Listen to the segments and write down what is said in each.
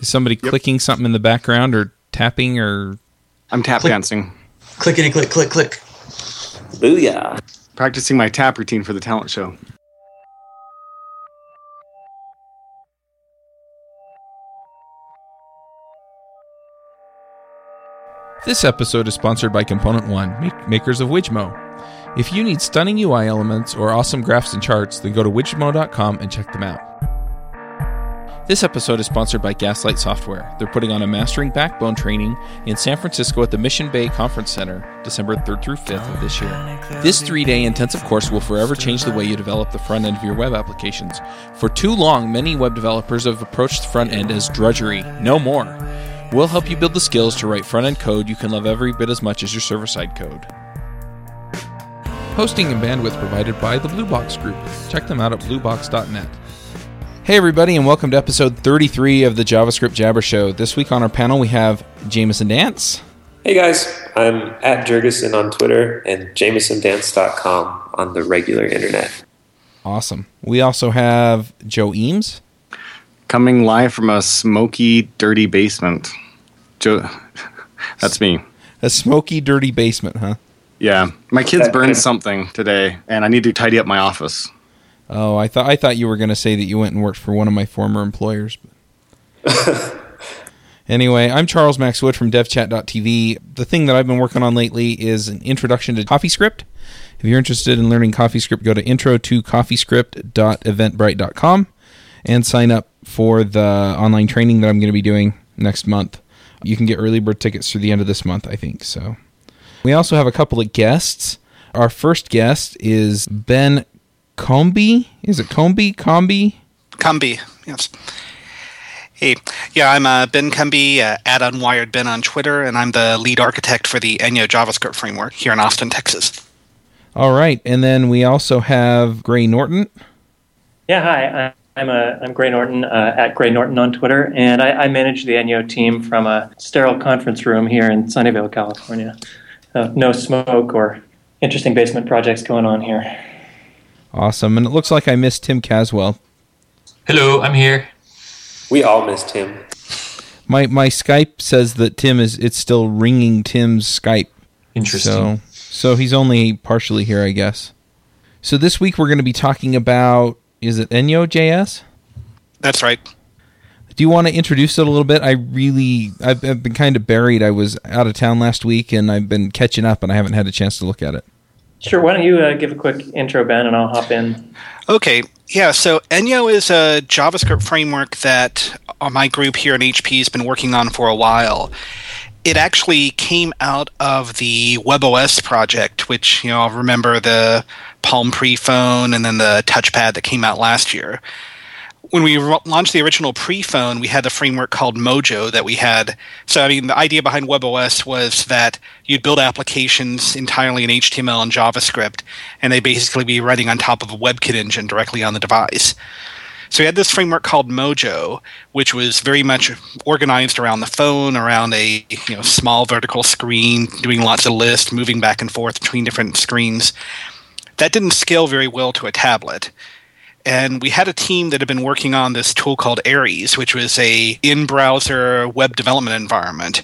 Is somebody Yep. clicking something in the background or tapping or I'm tap dancing. Click. dancing, Clickety click click click. Booyah. practicing my tap routine for the talent show. This episode is sponsored by Component One, make- makers of Wijmo. If you need stunning UI elements or awesome graphs and charts, then go to wijmo.com and check them out. This episode is sponsored by Gaslight Software. They're putting on a mastering backbone training in San Francisco at the Mission Bay Conference Center, December 3rd through 5th of this year. This three day intensive course will forever change the way you develop the front end of your web applications. For too long, many web developers have approached the front end as drudgery. No more. We'll help you build the skills to write front end code you can love every bit as much as your server side code. Hosting and bandwidth provided by the Blue Box Group. Check them out at bluebox.net. Hey, everybody, and welcome to episode 33 of the JavaScript Jabber Show. This week on our panel, we have Jamison Dance, Hey guys, I'm at jergason on Twitter and JamisonDance.com on the regular internet. awesome. We also have Joe Eames, Coming live from a smoky, dirty basement. Joe, that's me. a smoky, dirty basement, huh? Yeah, my kids burned something today, and I need to tidy up my office. Oh, I thought I thought you were going to say that you went and worked for one of my former employers. Anyway, I'm Charles Max Wood from DevChat.tv. The thing that I've been working on lately is an introduction to CoffeeScript. If you're interested in learning CoffeeScript, go to intro to coffeescript.eventbrite.com and sign up for the online training that I'm going to be doing next month. You can get early bird tickets through the end of this month, I think. So, we also have a couple of guests. Our first guest is Ben Comby. Is it Comby? Comby? Combee, yes. Hey, yeah, I'm uh, Ben Combee, uh, at Unwired Ben on Twitter, and I'm the lead architect for the Enyo JavaScript framework here in Austin, Texas. All right, and then we also have Gray Norton. Yeah, hi. I- I'm uh, I'm Gray Norton uh, at Gray Norton on Twitter, and I, I manage the Enyo team from a sterile conference room here in Sunnyvale, California. Uh, no smoke or interesting basement projects going on here. Awesome, and it looks like I missed Tim Caswell. Hello, I'm here. We all missed him. My my Skype says that Tim is it's still ringing Tim's Skype. Interesting. So so he's only partially here, I guess. So this week we're going to be talking about is it Enyo JS? That's right. Do you want to introduce it a little bit? I really I've, I've been kind of buried. I was out of town last week and I've been catching up and I haven't had a chance to look at it. Sure. Why don't you uh, give a quick intro, Ben, and I'll hop in. Okay, yeah, so Enyo is a JavaScript framework that uh, my group here at HP has been working on for a while. It actually came out of the WebOS project, which, you know, remember the Palm Pre phone and then the touchpad that came out last year. When we launched the original pre phone, we had the framework called Mojo that we had. So, I mean, the idea behind WebOS was that you'd build applications entirely in HTML and JavaScript, and they'd basically be running on top of a WebKit engine directly on the device. So we had this framework called Mojo, which was very much organized around the phone, around a you know small vertical screen, doing lots of lists, moving back and forth between different screens. That didn't scale very well to a tablet. And we had a team that had been working on this tool called Ares, which was a in-browser web development environment.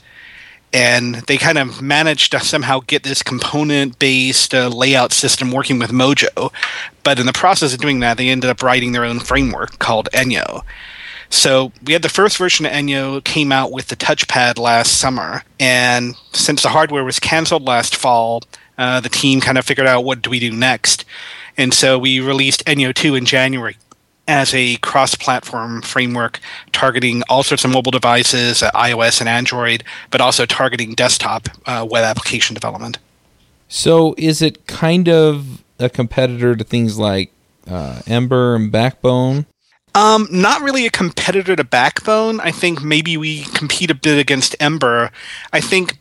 And they kind of managed to somehow get this component-based uh, layout system working with Mojo. But in the process of doing that, they ended up writing their own framework called Enyo. So we had the first version of Enyo came out with the touchpad last summer, and since the hardware was canceled last fall, uh, the team kind of figured out what do we do next, and so we released Enyo 2 in January as a cross-platform framework targeting all sorts of mobile devices, uh, iOS and Android, but also targeting desktop uh, web application development. So is it kind of a competitor to things like uh, Ember and Backbone? Um, not really a competitor to Backbone. I think maybe we compete a bit against Ember. I think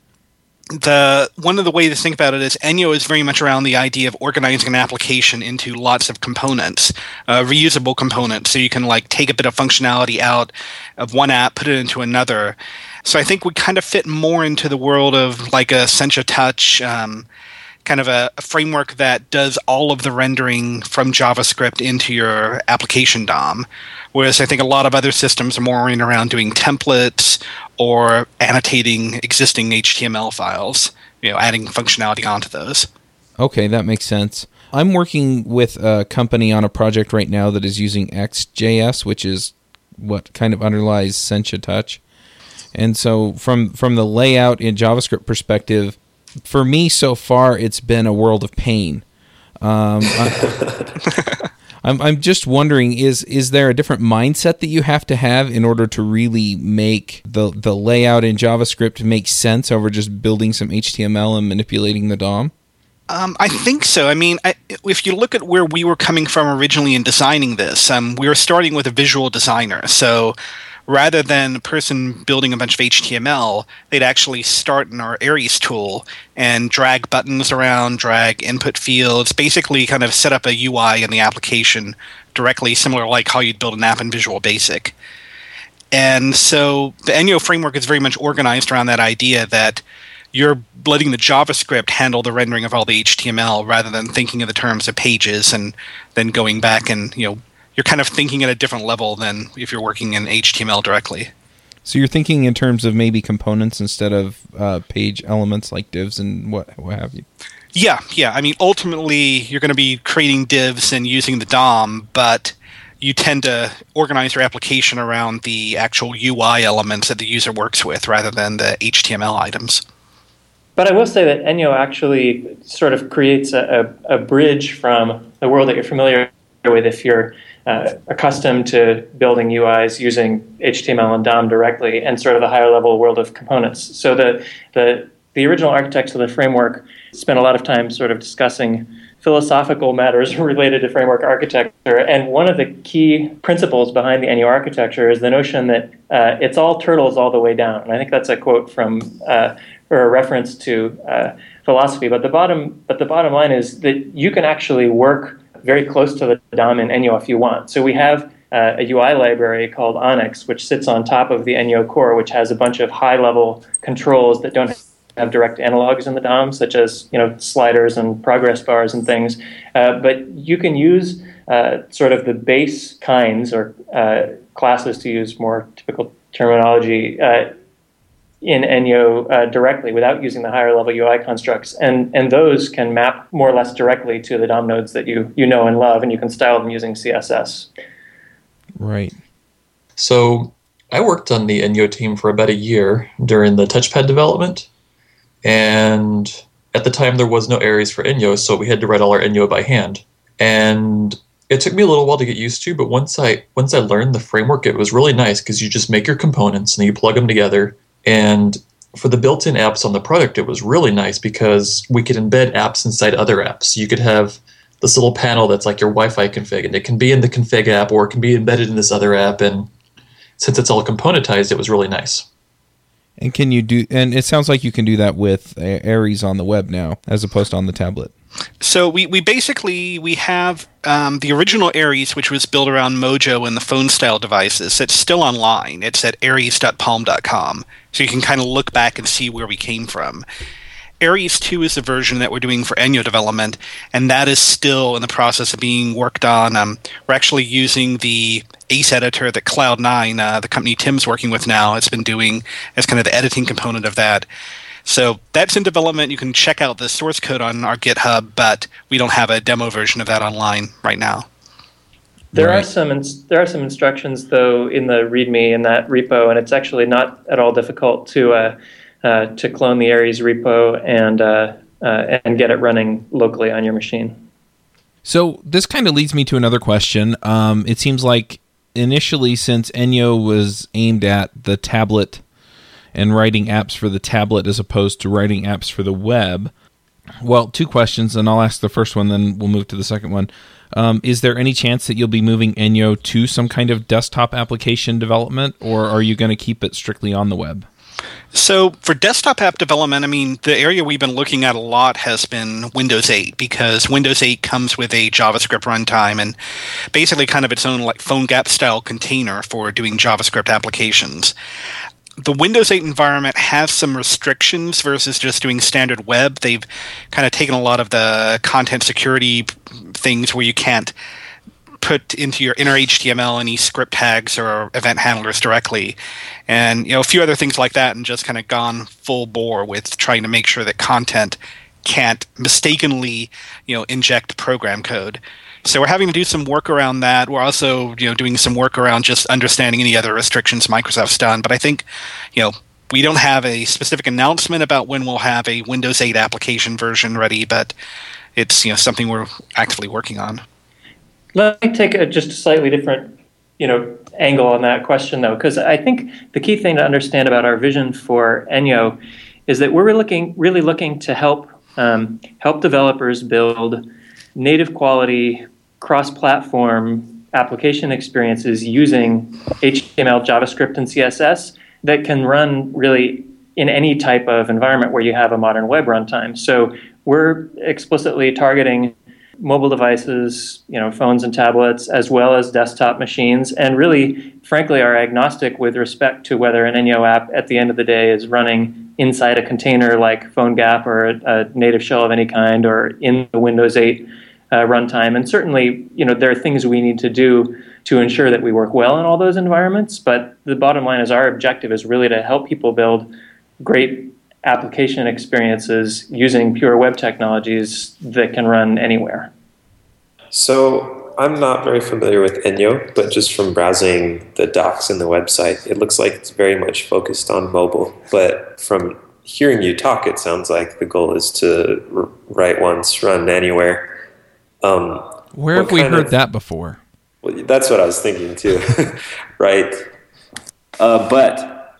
the one of the ways to think about it is Enyo is very much around the idea of organizing an application into lots of components, uh, reusable components, so you can like take a bit of functionality out of one app, put it into another. So I think we kind of fit more into the world of like a Sencha Touch. Um, kind of a, a, framework that does all of the rendering from JavaScript into your application DOM. Whereas I think a lot of other systems are more around doing templates or annotating existing HTML files, you know, adding functionality onto those. Okay, that makes sense. I'm working with a company on a project right now that is using ExtJS, which is what kind of underlies Sencha Touch. And so from from the layout in JavaScript perspective, for me so far it's been a world of pain. Um, I, I'm I'm just wondering is is there a different mindset that you have to have in order to really make the the layout in JavaScript make sense over just building some HTML and manipulating the DOM? Um, I think so. I mean, I, if you look at where we were coming from originally in designing this, um, we were starting with a visual designer. So rather than a person building a bunch of HTML, they'd actually start in our Ares tool and drag buttons around, drag input fields, basically kind of set up a UI in the application directly, similar like how you'd build an app in Visual Basic. And so the Enyo framework is very much organized around that idea that you're letting the JavaScript handle the rendering of all the HTML rather than thinking of the terms of pages and then going back and you know you're kind of thinking at a different level than if you're working in HTML directly. So you're thinking in terms of maybe components instead of uh, page elements like divs and what what have you. Yeah, yeah. I mean, ultimately, you're going to be creating divs and using the DOM, but you tend to organize your application around the actual UI elements that the user works with rather than the HTML items. But I will say that Enyo actually sort of creates a, a, a bridge from the world that you're familiar with if you're uh, accustomed to building UIs using HTML and DOM directly and sort of the higher level world of components. So the, the, the original architects of the framework spent a lot of time sort of discussing philosophical matters related to framework architecture. And one of the key principles behind the Enyo architecture is the notion that uh, it's all turtles all the way down. And I think that's a quote from uh, or a reference to uh, philosophy. But the bottom, but the bottom line is that you can actually work very close to the DOM in Enyo if you want. So we have uh, a UI library called Onyx, which sits on top of the Enyo core, which has a bunch of high-level controls that don't have direct analogs in the DOM, such as you know sliders and progress bars and things. Uh, but you can use uh, sort of the base kinds or uh, classes, to use more typical terminology, uh, in Enyo uh, directly without using the higher level UI constructs. And, and those can map more or less directly to the DOM nodes that you, you know and love, and you can style them using CSS. Right. So I worked on the Enyo team for about a year during the touchpad development. And at the time, there was no Ares for Enyo, so we had to write all our Enyo by hand. And it took me a little while to get used to, but once I once I learned the framework, it was really nice because you just make your components and then you plug them together and for the built in apps on the product, it was really nice because we could embed apps inside other apps. You could have this little panel that's like your Wi Fi config, and it can be in the config app or it can be embedded in this other app. And since it's all componentized, it was really nice. And can you do? And it sounds like you can do that with Ares on the web now, as opposed to on the tablet. So we, we basically we have um, the original Ares, which was built around Mojo and the phone style devices. It's still online. It's at ares.palm.com, so you can kind of look back and see where we came from. Ares 2 is the version that we're doing for Enyo development, and that is still in the process of being worked on. Um, we're actually using the Ace editor that Cloud9, uh, the company Tim's working with now, has been doing as kind of the editing component of that. So that's in development. You can check out the source code on our GitHub, but we don't have a demo version of that online right now. There right. are some ins- there are some instructions though in the README in that repo, and it's actually not at all difficult to uh, uh, to clone the Ares repo and uh, uh and get it running locally on your machine. So this kind of leads me to another question. Um, it seems like initially, since Enyo was aimed at the tablet and writing apps for the tablet as opposed to writing apps for the web. Well, two questions, and I'll ask the first one, then we'll move to the second one. Um, is there any chance that you'll be moving Enyo to some kind of desktop application development, or are you going to keep it strictly on the web? So, for desktop app development, I mean, the area we've been looking at a lot has been Windows 8 because Windows 8 comes with a JavaScript runtime and basically kind of its own like PhoneGap style container for doing JavaScript applications. The Windows 8 environment has some restrictions versus just doing standard web. They've kind of taken a lot of the content security things where you can't put into your inner HTML any script tags or event handlers directly, and you know a few other things like that, and just kind of gone full bore with trying to make sure that content can't mistakenly you know inject program code. So we're having to do some work around that. We're also, you know, doing some work around just understanding any other restrictions Microsoft's done. But I think, you know, we don't have a specific announcement about when we'll have a Windows 8 application version ready, but it's you know something we're actively working on. Let me take a, just a slightly different, you know, angle on that question though, because I think the key thing to understand about our vision for Enyo is that we're looking really looking to help um, help developers build native quality cross-platform application experiences using HTML, JavaScript, and CSS that can run really in any type of environment where you have a modern web runtime. So we're explicitly targeting mobile devices, you know, phones and tablets, as well as desktop machines, and really, frankly, are agnostic with respect to whether an Enyo app at the end of the day is running inside a container like PhoneGap or a, a native shell of any kind, or in the Windows 8 uh, runtime. And certainly, you know, there are things we need to do to ensure that we work well in all those environments. But the bottom line is our objective is really to help people build great application experiences using pure web technologies that can run anywhere. So I'm not very familiar with Enyo, but just from browsing the docs in the website, it looks like it's very much focused on mobile. But from hearing you talk, it sounds like the goal is to write once, run anywhere. Um, Where have we heard of, that before? Well, that's what I was thinking too, right? Uh, but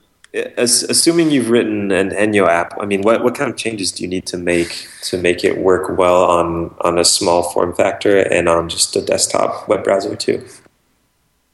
as, assuming you've written an Enyo app, I mean, what, what kind of changes do you need to make to make it work well on, on a small form factor and on just a desktop web browser too?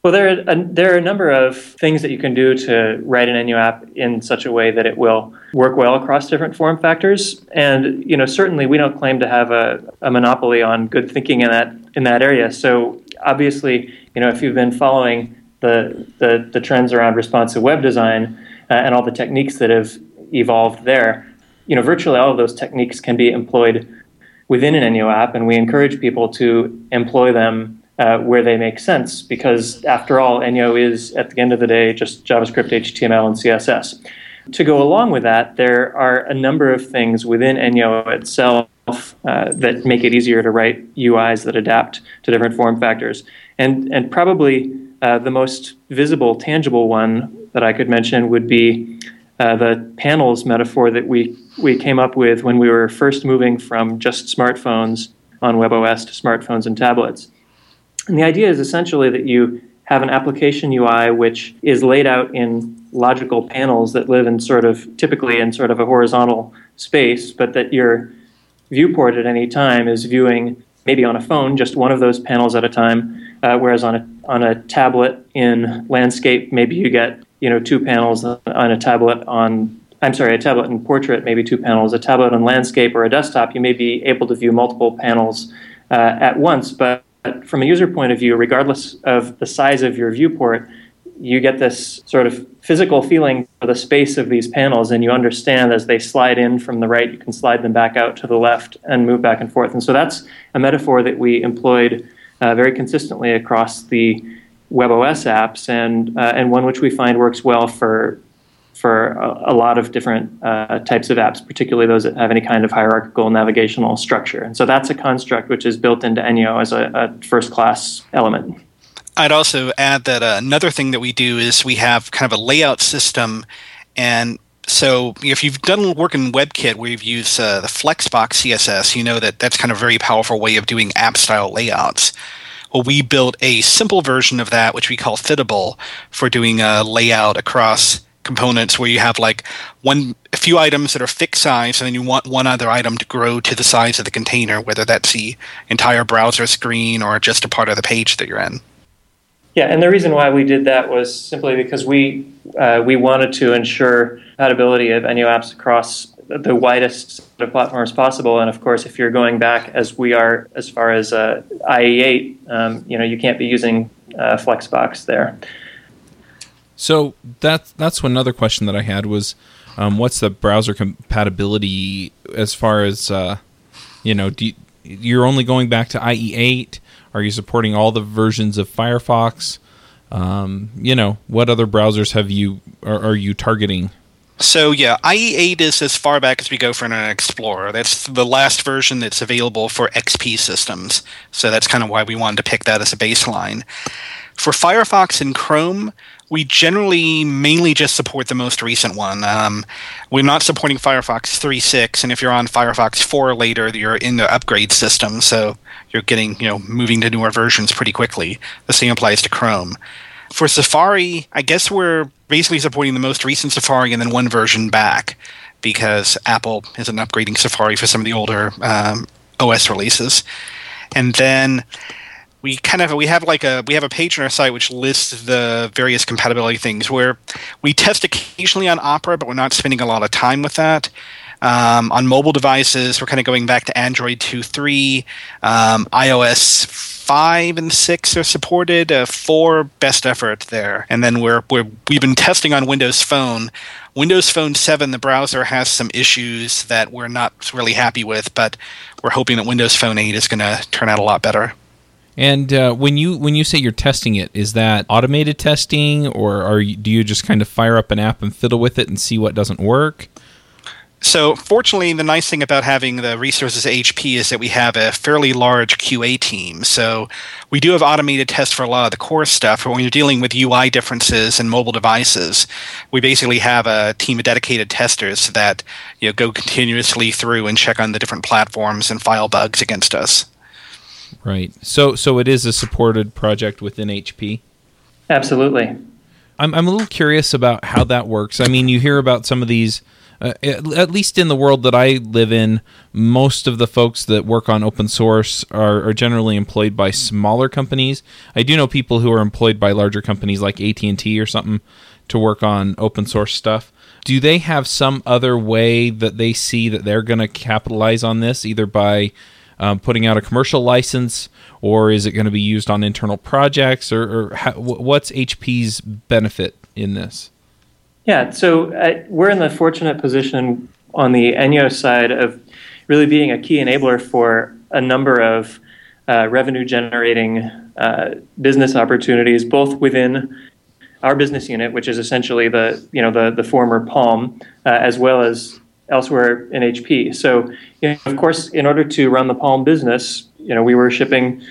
Well, there are, a, there are a number of things that you can do to write an Enyo app in such a way that it will work well across different form factors. And you know, certainly we don't claim to have a, a monopoly on good thinking in that in that area. So obviously, you know, if you've been following the the, the trends around responsive web design uh, and all the techniques that have evolved there, you know, virtually all of those techniques can be employed within an Enyo app, and we encourage people to employ them uh, where they make sense because, after all, Enyo is, at the end of the day, just JavaScript, HTML, and CSS. To go along with that, there are a number of things within Enyo itself uh, that make it easier to write UIs that adapt to different form factors. And, and probably uh, the most visible, tangible one that I could mention would be uh, the panels metaphor that we, we came up with when we were first moving from just smartphones on WebOS to smartphones and tablets. And the idea is essentially that you have an application UI which is laid out in logical panels that live in sort of typically in sort of a horizontal space, but that your viewport at any time is viewing maybe on a phone just one of those panels at a time, uh, whereas on a on a tablet in landscape maybe you get you know two panels on a tablet on I'm sorry, a tablet in portrait, maybe two panels. A tablet on landscape or a desktop, you may be able to view multiple panels uh, at once, but from a user point of view, regardless of the size of your viewport, you get this sort of physical feeling for the space of these panels, and you understand as they slide in from the right, you can slide them back out to the left and move back and forth. And so that's a metaphor that we employed uh, very consistently across the WebOS apps, and uh, and one which we find works well for for a, a lot of different uh, types of apps, particularly those that have any kind of hierarchical navigational structure. And so that's a construct which is built into Enyo as a, a first class element. I'd also add that uh, another thing that we do is we have kind of a layout system. And so if you've done work in WebKit where you've used uh, the Flexbox CSS, you know that that's kind of a very powerful way of doing app style layouts. Well, we built a simple version of that, which we call Fittable, for doing a layout across components where you have like one a few items that are fixed size and then you want one other item to grow to the size of the container whether that's the entire browser screen or just a part of the page that you're in. Yeah and the reason why we did that was simply because we uh, we wanted to ensure compatibility of any apps across the widest set of platforms possible. And of course if you're going back as we are as far as uh, IE8 um, you know you can't be using uh, Flexbox there So that's that's another question that I had was, um, what's the browser compatibility as far as uh, you know? You, you're only going back to IE8? Are you supporting all the versions of Firefox? Um, you know, what other browsers have you are, are you targeting? So yeah, IE8 is as far back as we go for Internet Explorer. That's the last version that's available for XP systems. So that's kind of why we wanted to pick that as a baseline. For Firefox and Chrome, we generally mainly just support the most recent one. Um, we're not supporting Firefox 3.6, and if you're on Firefox 4 later, you're in the upgrade system, so you're getting you know moving to newer versions pretty quickly. The same applies to Chrome. For Safari, I guess we're basically supporting the most recent Safari and then one version back because Apple isn't upgrading Safari for some of the older um, OS releases. And then we kind of we have like a we have a page on our site which lists the various compatibility things where we test occasionally on Opera, but we're not spending a lot of time with that. Um, on mobile devices, we're kind of going back to Android 2.3, um, iOS 5 and 6 are supported. Uh, 4 best effort there, and then we're, we're we've been testing on Windows Phone. Windows Phone 7, the browser has some issues that we're not really happy with, but we're hoping that Windows Phone 8 is going to turn out a lot better. And uh, when you when you say you're testing it, is that automated testing, or are you, do you just kind of fire up an app and fiddle with it and see what doesn't work? So, fortunately, the nice thing about having the resources HP is that we have a fairly large QA team. So, we do have automated tests for a lot of the core stuff. But when you're dealing with UI differences and mobile devices, we basically have a team of dedicated testers that you know go continuously through and check on the different platforms and file bugs against us. Right. So, so it is a supported project within HP. Absolutely. I'm I'm a little curious about how that works. I mean, you hear about some of these uh, at, at, least in the world that I live in, most of the folks that work on open source are, are, generally employed by smaller companies. I do know people who are employed by larger companies like AT and T or something to work on open source stuff. Do they have some other way that they see that they're going to capitalize on this, either by um, putting out a commercial license, or is it going to be used on internal projects, or, or how, what's HP's benefit in this? Yeah, so uh, we're in the fortunate position on the Enyo side of really being a key enabler for a number of uh, revenue generating uh, business opportunities, both within our business unit, which is essentially the you know the the former Palm, uh, as well as elsewhere in HP. So, you know, of course, in order to run the Palm business, you know, we were shipping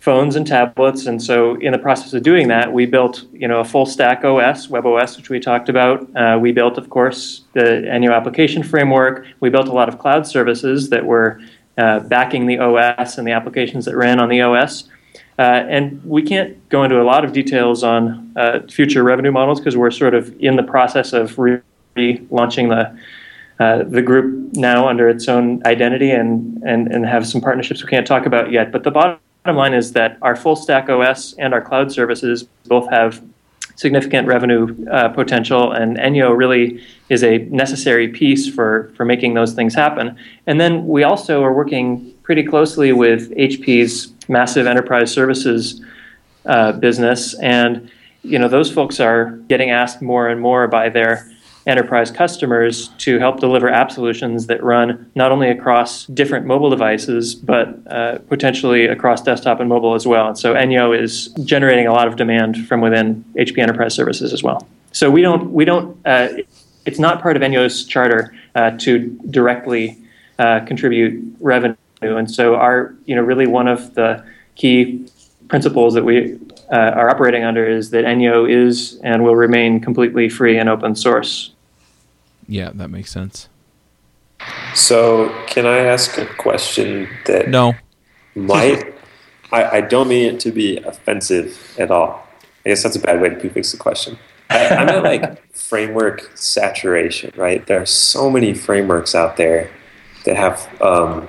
phones and tablets. And so, in the process of doing that, we built, you know, a full stack OS, Web OS, which we talked about. Uh, we built, of course, the Enyo application framework. We built a lot of cloud services that were uh, backing the OS and the applications that ran on the OS. Uh, and we can't go into a lot of details on uh, future revenue models because we're sort of in the process of relaunching the uh, the group now under its own identity and, and, and have some partnerships we can't talk about yet. But the bottom line is that our full stack OS and our cloud services both have significant revenue uh, potential, and Enyo really is a necessary piece for, for making those things happen. And then we also are working pretty closely with HP's massive enterprise services uh, business, and you know those folks are getting asked more and more by their enterprise customers to help deliver app solutions that run not only across different mobile devices, but uh, potentially across desktop and mobile as well. And so Enyo is generating a lot of demand from within HP Enterprise Services as well. So we don't, we don't, uh, it's not part of Enyo's charter uh, to directly uh, contribute revenue. And so our, you know, really one of the key principles that we uh, are operating under is that Enyo is and will remain completely free and open source. Yeah, that makes sense. So, can I ask a question that no might I, I don't mean it to be offensive at all. I guess that's a bad way to prefix the question. I, I'm at like framework saturation, right? There are so many frameworks out there that have um,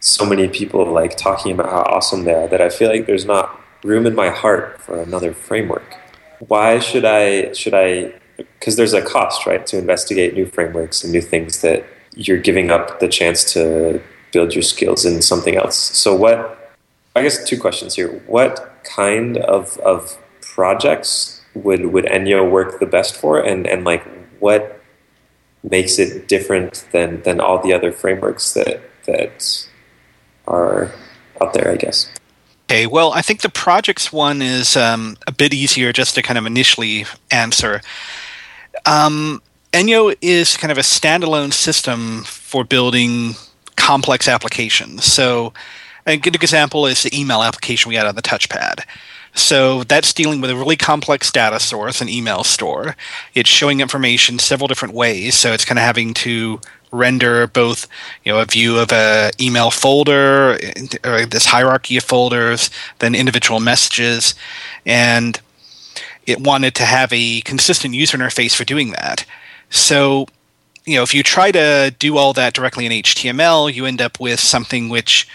so many people like talking about how awesome they are that I feel like there's not room in my heart for another framework. Why should I should I because there's a cost, right, to investigate new frameworks and new things that you're giving up the chance to build your skills in something else. So, what, I guess, two questions here. What kind of, of projects would would Enyo work the best for, and and like what makes it different than than all the other frameworks that that are out there, I guess. Okay, well, I think the projects one is um, a bit easier just to kind of initially answer. Um, Enyo is kind of a standalone system for building complex applications. So, a good example is the email application we had on the touchpad. So that's dealing with a really complex data source, an email store. It's showing information several different ways. So it's kind of having to render both, you know, a view of a email folder or this hierarchy of folders, then individual messages, and it wanted to have a consistent user interface for doing that. So, you know, if you try to do all that directly in HTML, you end up with something which,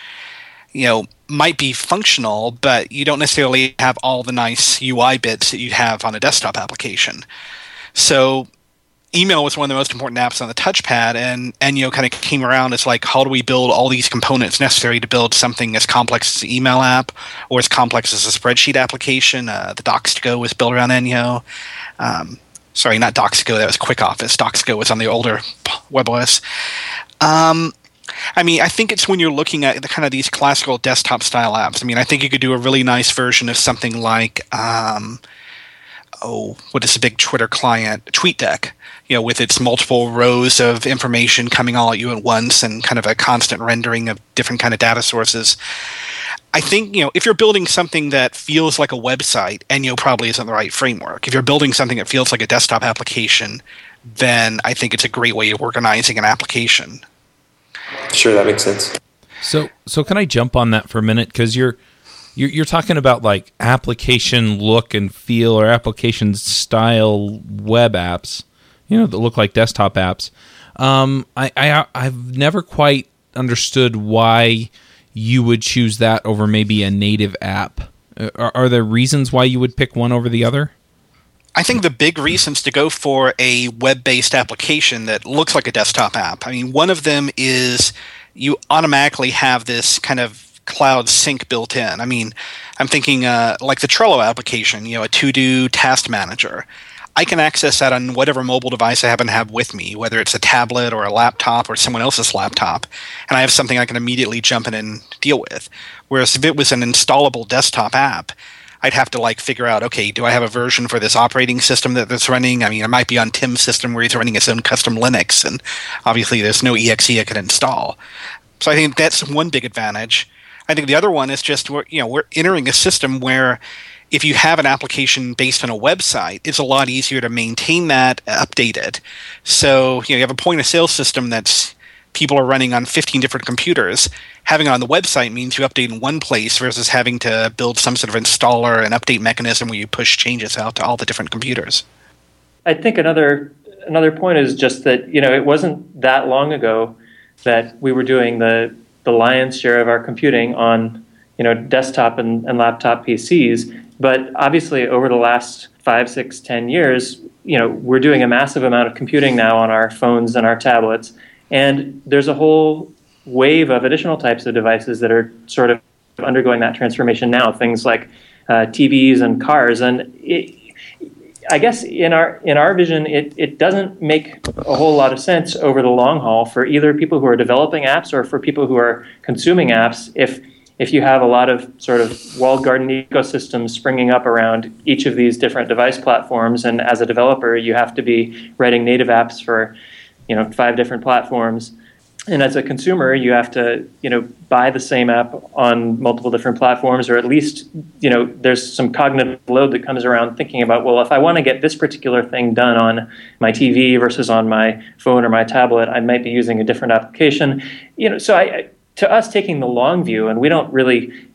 you know, might be functional, but you don't necessarily have all the nice UI bits that you'd have on a desktop application. So email was one of the most important apps on the touchpad, and Enyo kind of came around as like, how do we build all these components necessary to build something as complex as an email app or as complex as a spreadsheet application? Uh, the Docs2Go was built around Enyo. Um, sorry, not Docs2Go, that was Quick Office. Docs2Go was on the older WebOS. Um, I mean, I think it's when you're looking at the kind of these classical desktop style apps. I mean, I think you could do a really nice version of something like, um, oh, what is a big Twitter client, TweetDeck, you know, with its multiple rows of information coming all at you at once and kind of a constant rendering of different kind of data sources. I think, you know, if you're building something that feels like a website, Enyo probably isn't the right framework. If you're building something that feels like a desktop application, then I think it's a great way of organizing an application. Sure, that makes sense. So, so can I jump on that for a minute? Because you're, you're you're talking about like application look and feel or application style web apps, you know, that look like desktop apps. Um, I, I I've never quite understood why you would choose that over maybe a native app. Are, are there reasons why you would pick one over the other? I think the big reasons to go for a web based application that looks like a desktop app. I mean, one of them is you automatically have this kind of cloud sync built in. I mean, I'm thinking uh, like the Trello application, you know, a to do task manager. I can access that on whatever mobile device I happen to have with me, whether it's a tablet or a laptop or someone else's laptop, and I have something I can immediately jump in and deal with. Whereas if it was an installable desktop app, I'd have to like figure out, okay, do I have a version for this operating system that that's running? I mean, it might be on Tim's system where he's running his own custom Linux, and obviously there's no exe I can install. So I think that's one big advantage. I think the other one is just we're, you know we're entering a system where if you have an application based on a website, it's a lot easier to maintain that, update it. So you know you have a point of sale system that's people are running on 15 different computers. Having it on the website means you update in one place versus having to build some sort of installer and update mechanism where you push changes out to all the different computers. I think another another point is just that you know it wasn't that long ago that we were doing the the lion's share of our computing on you know desktop and, and laptop PCs. But obviously, over the last five, six, ten years, you know we're doing a massive amount of computing now on our phones and our tablets, and there's a whole wave of additional types of devices that are sort of undergoing that transformation now. Things like uh, TVs and cars, and it, I guess in our in our vision, it, it doesn't make a whole lot of sense over the long haul for either people who are developing apps or for people who are consuming apps if if you have a lot of sort of walled garden ecosystems springing up around each of these different device platforms, and as a developer, you have to be writing native apps for you know five different platforms and as a consumer you have to you know buy the same app on multiple different platforms or at least you know there's some cognitive load that comes around thinking about well if i want to get this particular thing done on my tv versus on my phone or my tablet i might be using a different application. You know so I, to us taking the long view and we don't really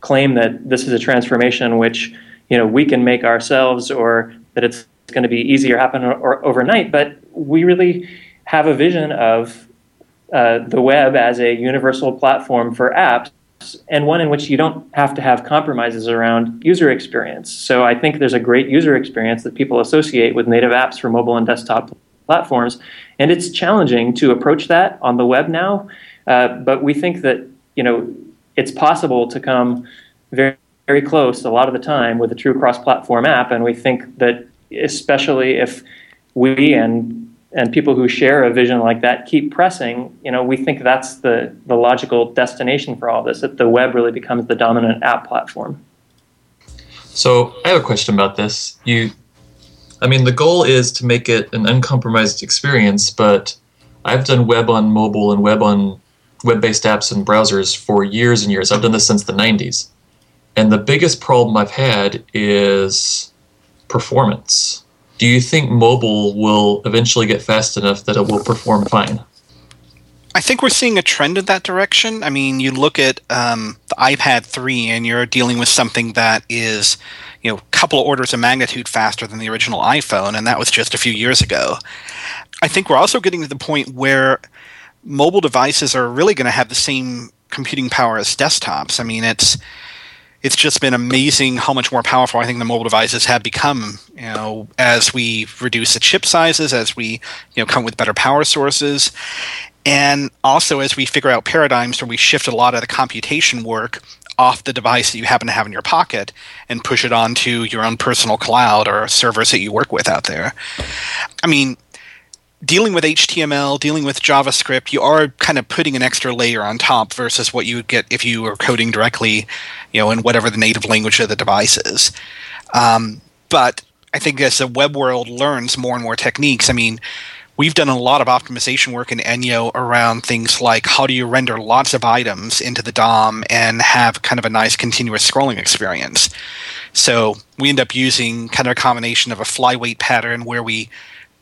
claim that this is a transformation which you know we can make ourselves or that it's going to be easier happen or, or overnight but we really have a vision of uh, the web as a universal platform for apps and one in which you don't have to have compromises around user experience. So I think there's a great user experience that people associate with native apps for mobile and desktop platforms, and it's challenging to approach that on the web now. Uh, but we think that you know it's possible to come very, very close a lot of the time with a true cross-platform app, and we think that especially if we and and people who share a vision like that keep pressing, you know, we think that's the the logical destination for all this. That the web really becomes the dominant app platform. So I have a question about this. You, I mean, the goal is to make it an uncompromised experience, but I've done web on mobile and web on web-based apps and browsers for years and years. I've done this since the 90s. And the biggest problem I've had is performance. Do you think mobile will eventually get fast enough that it will perform fine? I think we're seeing a trend in that direction. I mean, you look at um, the iPad 3 and you're dealing with something that is, you know, a couple of orders of magnitude faster than the original iPhone, and that was just a few years ago. I think we're also getting to the point where mobile devices are really going to have the same computing power as desktops. I mean, it's it's just been amazing how much more powerful I think the mobile devices have become. You know, as we reduce the chip sizes, as we you know come with better power sources, and also as we figure out paradigms where we shift a lot of the computation work off the device that you happen to have in your pocket and push it onto your own personal cloud or servers that you work with out there. I mean, dealing with HTML, dealing with JavaScript, you are kind of putting an extra layer on top versus what you would get if you were coding directly, you know, in whatever the native language of the device is. Um, but I think as the web world learns more and more techniques, I mean, we've done a lot of optimization work in Enyo around things like how do you render lots of items into the DOM and have kind of a nice continuous scrolling experience. So we end up using kind of a combination of a flyweight pattern where we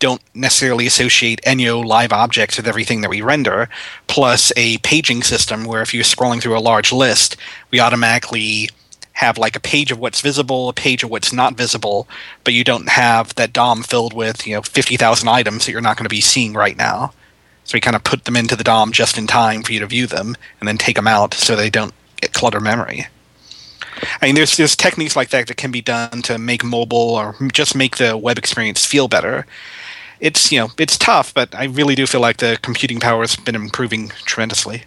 don't necessarily associate Enyo live objects with everything that we render, plus a paging system where if you're scrolling through a large list, we automatically have like a page of what's visible, a page of what's not visible, but you don't have that DOM filled with, you know, 50,000 items that you're not going to be seeing right now. So we kind of put them into the DOM just in time for you to view them and then take them out so they don't get clutter memory. I mean, there's there's techniques like that that can be done to make mobile or just make the web experience feel better it's you know it's tough, but I really do feel like the computing power has been improving tremendously.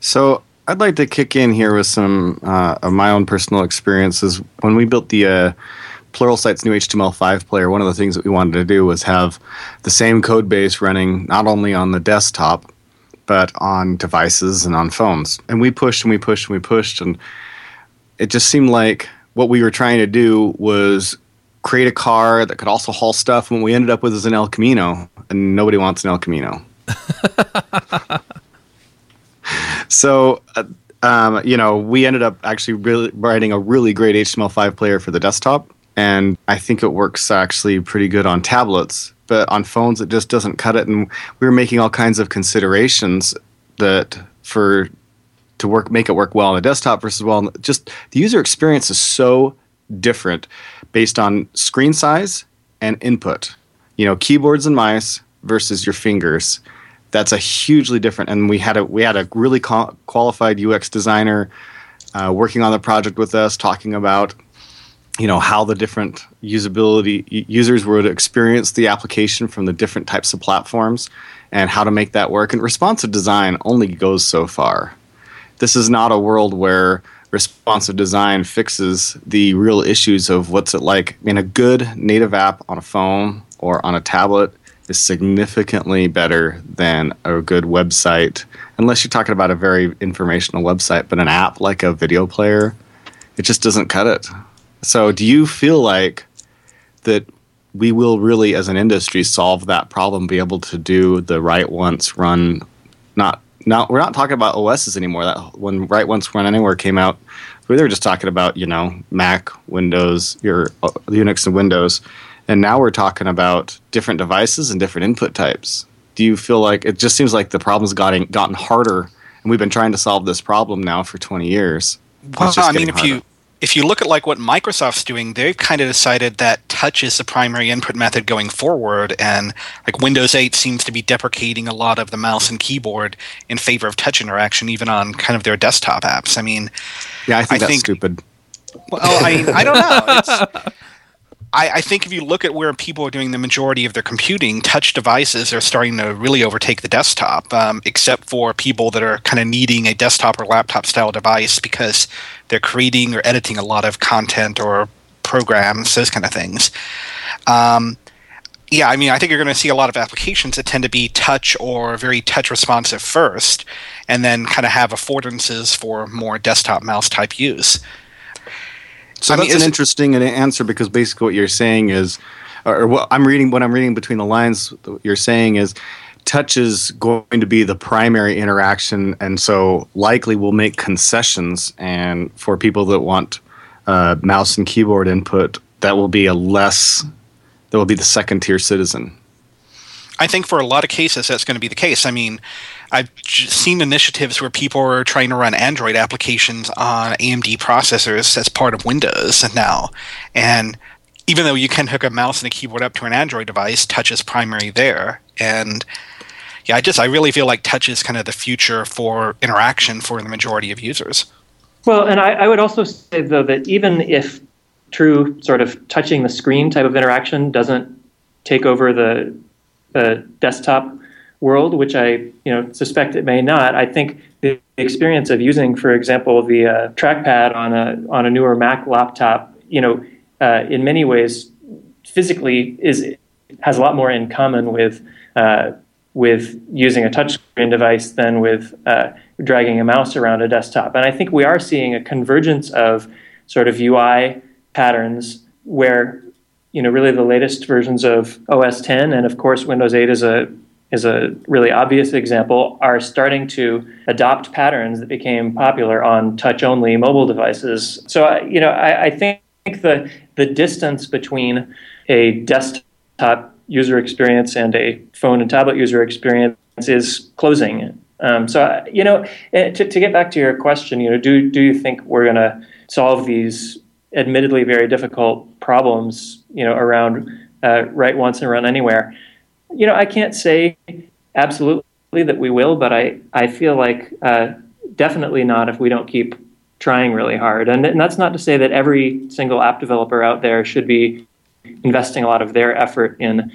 So I'd like to kick in here with some uh, of my own personal experiences. When we built the uh, Pluralsight's new HTML5 player, one of the things that we wanted to do was have the same code base running not only on the desktop, but on devices and on phones. And we pushed and we pushed and we pushed, and it just seemed like what we were trying to do was create a car that could also haul stuff. And what we ended up with is an El Camino, and nobody wants an El Camino. so, uh, um, you know, we ended up actually really writing a really great HTML5 player for the desktop. And I think it works actually pretty good on tablets, but on phones it just doesn't cut it. And we were making all kinds of considerations that for to work make it work well on the desktop versus well, just the user experience is so different based on screen size and input. You know, keyboards and mice versus your fingers. That's a hugely different. And we had a we had a really qualified UX designer uh, working on the project with us, talking about you know how the different usability users would experience the application from the different types of platforms and how to make that work. And responsive design only goes so far. This is not a world where responsive design fixes the real issues of what's it like. I mean, a good native app on a phone or on a tablet is significantly better than a good website, unless you're talking about a very informational website. But an app like a video player, it just doesn't cut it. So, do you feel like that we will really, as an industry, solve that problem, be able to do the write once, run not now we're not talking about OSs anymore. That when write Once Run Anywhere came out, we were just talking about you know Mac, Windows, your uh, Unix and Windows, and now we're talking about different devices and different input types. Do you feel like it just seems like the problem's gotten gotten harder, and we've been trying to solve this problem now for twenty years? Well, I mean, if harder. you if you look at like what Microsoft's doing, they've kind of decided that touch is the primary input method going forward, and like Windows 8 seems to be deprecating a lot of the mouse and keyboard in favor of touch interaction, even on kind of their desktop apps. I mean, yeah, I think I that's think, stupid. Well, I I don't know. It's, I, I, think if you look at where people are doing the majority of their computing, touch devices are starting to really overtake the desktop, um, except for people that are kind of needing a desktop or laptop style device because they're creating or editing a lot of content or programs, those kind of things. Um, yeah, I mean, I think you're going to see a lot of applications that tend to be touch or very touch responsive first, and then kind of have affordances for more desktop mouse type use. So I that's mean, an interesting answer because basically what you're saying is, or what I'm reading, what I'm reading between the lines, what you're saying is, touch is going to be the primary interaction, and so likely we'll make concessions, and for people that want uh, mouse and keyboard input, that will be a less, that will be the second tier citizen. I think for a lot of cases that's going to be the case. I mean, I've seen initiatives where people are trying to run Android applications on AMD processors as part of Windows now. And even though you can hook a mouse and a keyboard up to an Android device, touch is primary there. And yeah, I just I really feel like touch is kind of the future for interaction for the majority of users. Well, and I, I would also say though that even if true sort of touching the screen type of interaction doesn't take over the the desktop world, which I you know suspect it may not. I think the experience of using, for example, the uh, trackpad on a on a newer Mac laptop, you know, uh, in many ways, physically is has a lot more in common with uh, with using a touchscreen device than with uh, dragging a mouse around a desktop. And I think we are seeing a convergence of sort of UI patterns where you know really the latest versions of OS 10 and of course Windows 8 is a is a really obvious example, are starting to adopt patterns that became popular on touch-only mobile devices. So, you know, I, I think the the distance between a desktop user experience and a phone and tablet user experience is closing. Um, so, you know, eh, to, to get back to your question, you know, do do you think we're going to solve these admittedly very difficult problems, you know, around uh, write once and run anywhere? You know, I can't say absolutely that we will, but I, I feel like uh, definitely not if we don't keep trying really hard. And, and that's not to say that every single app developer out there should be investing a lot of their effort in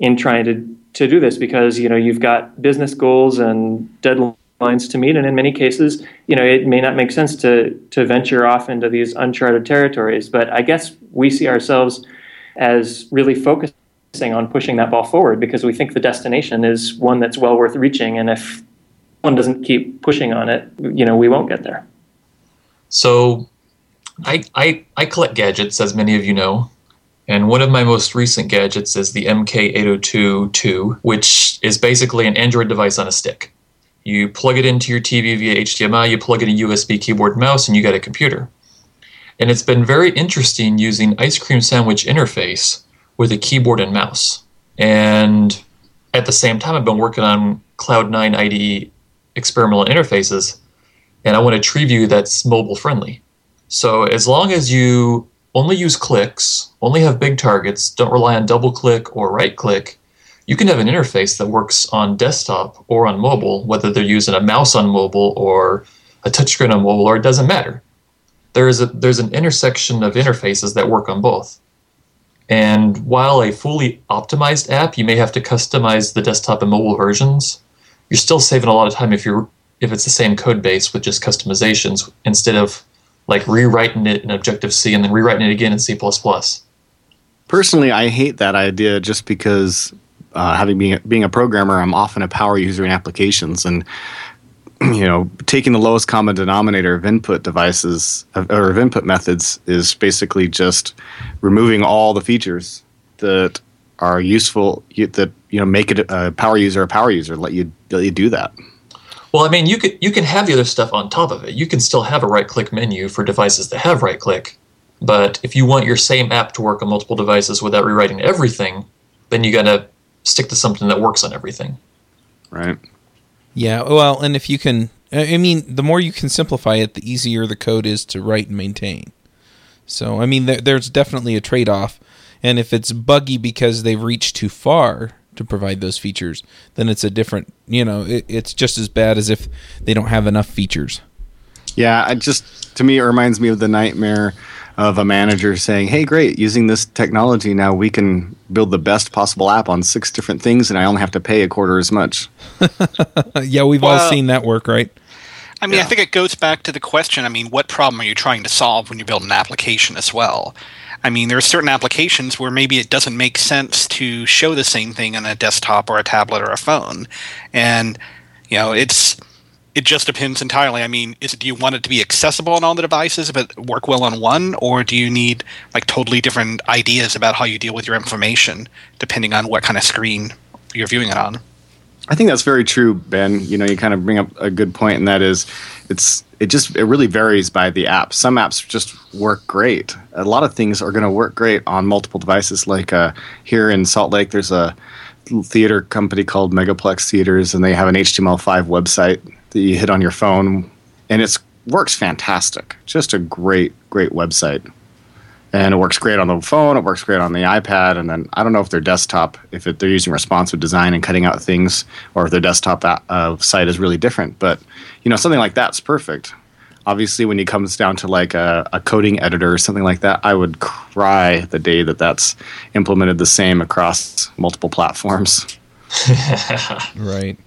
in trying to to do this because you know you've got business goals and deadlines to meet and in many cases you know it may not make sense to to venture off into these uncharted territories but i guess we see ourselves as really focused on pushing that ball forward because we think the destination is one that's well worth reaching. And if one doesn't keep pushing on it, you know, we won't get there. So I, I, I collect gadgets, as many of you know. And one of my most recent gadgets is the MK802-2, which is basically an Android device on a stick. You plug it into your TV via HDMI, you plug in a USB keyboard mouse, and you get a computer. And it's been very interesting using Ice Cream Sandwich interface with a keyboard and mouse. And at the same time, I've been working on Cloud9 IDE experimental interfaces, and I want a tree view that's mobile friendly. So as long as you only use clicks, only have big targets, don't rely on double click or right click, you can have an interface that works on desktop or on mobile, whether they're using a mouse on mobile or a touchscreen on mobile, or it doesn't matter. There is a there's an intersection of interfaces that work on both. And while a fully optimized app, you may have to customize the desktop and mobile versions. You're still saving a lot of time if you're if it's the same code base with just customizations instead of like rewriting it in Objective C and then rewriting it again in C++. Personally, I hate that idea just because uh, having being being a programmer, I'm often a power user in applications, and you know, taking the lowest common denominator of input devices or of input methods is basically just removing all the features that are useful that you know make it a power user a power user. Let you let you do that. Well, I mean, you could you can have the other stuff on top of it. You can still have a right click menu for devices that have right click, but if you want your same app to work on multiple devices without rewriting everything, then you got to stick to something that works on everything. Right. Yeah, well, and if you can, I mean, the more you can simplify it, the easier the code is to write and maintain. So, I mean, there, there's definitely a trade off. And if it's buggy because they've reached too far to provide those features, then it's a different, you know, it, it's just as bad as if they don't have enough features. Yeah, it just to me it reminds me of the nightmare of a manager saying, "Hey, great, using this technology now we can build the best possible app on six different things, and I only have to pay a quarter as much." yeah, we've all seen that work, right? I mean, I think it goes back to the question. I mean, what problem are you trying to solve when you build an application as well? I mean, there are certain applications where maybe it doesn't make sense to show the same thing on a desktop or a tablet or a phone, and you know, it's it just depends entirely. I mean, is do you want it to be accessible on all the devices but work well on one, or do you need like totally different ideas about how you deal with your information depending on what kind of screen you're viewing it on? I think that's very true, Ben. You know, you kind of bring up a good point, and that is, it's it just it really varies by the app. Some apps just work great. A lot of things are going to work great on multiple devices. Like uh, here in Salt Lake, there's a theater company called Megaplex Theaters, and they have an HTML5 website that you hit on your phone, and it works fantastic. Just a great, great website. And it works great on the phone. It works great on the iPad. And then I don't know if their desktop, if it, they're using responsive design and cutting out things, or if their desktop a- uh, site is really different. But you know, something like that's perfect. Obviously, when it comes down to like a, a coding editor or something like that, I would cry the day that that's implemented the same across multiple platforms. Right.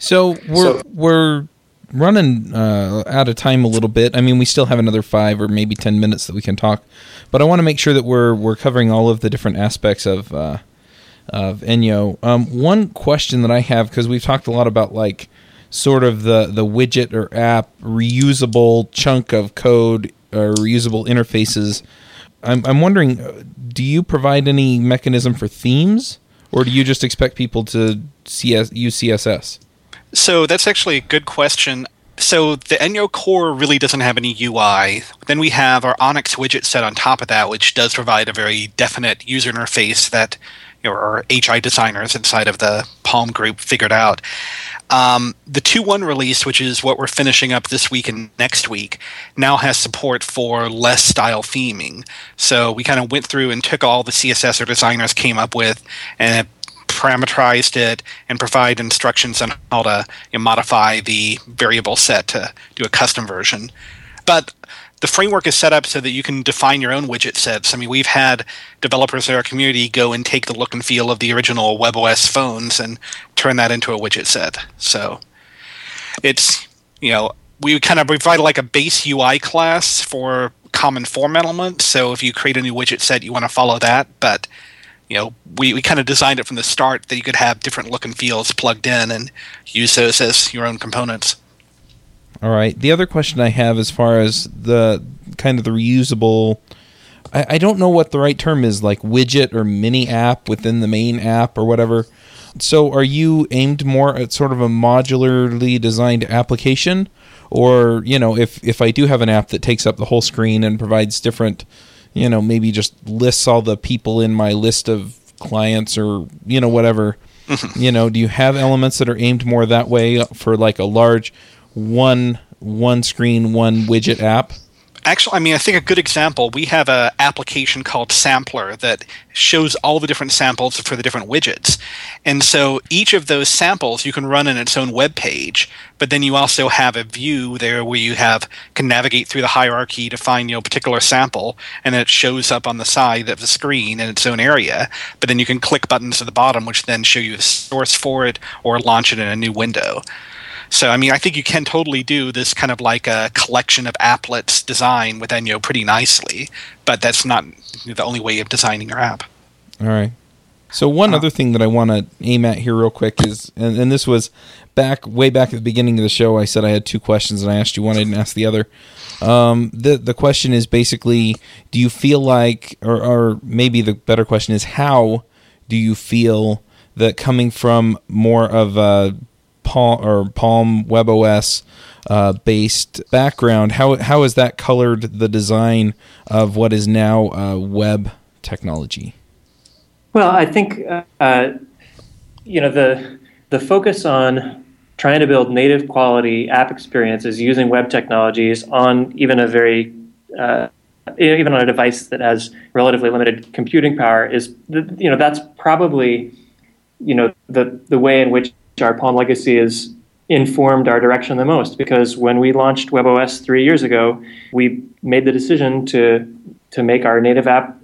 So we're So- we're running uh, out of time a little bit. I mean, we still have another five or maybe ten minutes that we can talk, but I want to make sure that we're we're covering all of the different aspects of uh, of Enyo. Um, one question that I have because we've talked a lot about like sort of the the widget or app reusable chunk of code or reusable interfaces. I'm I'm wondering, uh, do you provide any mechanism for themes, or do you just expect people to CS use CSS? So that's actually a good question. So the Enyo core really doesn't have any UI. Then we have our Onyx widget set on top of that, which does provide a very definite user interface that you know, our HI designers inside of the Palm group figured out. Um, the 2.1 release, which is what we're finishing up this week and next week, now has support for less style theming. So we kind of went through and took all the CSS our designers came up with and parameterized it and provide instructions on how to you know, modify the variable set to do a custom version. But the framework is set up so that you can define your own widget sets. I mean, we've had developers in our community go and take the look and feel of the original WebOS phones and turn that into a widget set. So it's, you know, we kind of provide like a base UI class for common form elements. So if you create a new widget set, you want to follow that. But you know, we, we kind of designed it from the start that you could have different look and feels plugged in and use those as your own components. All right. The other question I have, as far as the kind of the reusable, I, I don't know what the right term is, like widget or mini app within the main app or whatever. So, are you aimed more at sort of a modularly designed application, or you know, if if I do have an app that takes up the whole screen and provides different, you know, maybe just lists all the people in my list of clients or you know whatever, you know, do you have elements that are aimed more that way for like a large one one screen one widget app? Actually, I mean, I think a good example, we have an application called Sampler that shows all the different samples for the different widgets. And so each of those samples you can run in its own web page, but then you also have a view there where you have can navigate through the hierarchy to find you know a particular sample and then it shows up on the side of the screen in its own area. But then you can click buttons at the bottom which then show you the source for it or launch it in a new window. So, I mean, I think you can totally do this kind of like a collection of applets design with Enyo pretty nicely, but that's not the only way of designing your app. All right. So one other thing that I want to aim at here real quick is, and, and this was back way back at the beginning of the show. I said I had two questions, and I asked you one, I didn't ask the other. Um, the the question is basically, do you feel like, or, or maybe the better question is, how do you feel that coming from more of a Palm or Palm WebOS uh, based background, how how has that colored the design of what is now uh, web technology? Well, I think uh, uh, you know the the focus on trying to build native quality app experiences using web technologies on even a very uh, even on a device that has relatively limited computing power is you know that's probably you know the the way in which our Palm legacy is informed our direction the most because when we launched WebOS three years ago, we made the decision to to make our native app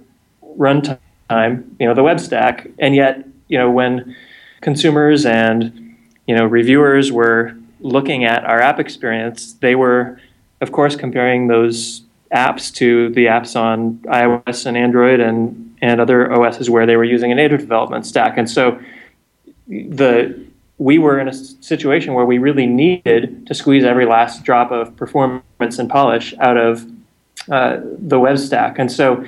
runtime, you know, the web stack, and yet, you know, when consumers and you know reviewers were looking at our app experience, they were, of course, comparing those apps to the apps on iOS and Android and and other OSs where they were using a native development stack, and so the we were in a situation where we really needed to squeeze every last drop of performance and polish out of uh, the web stack. And so,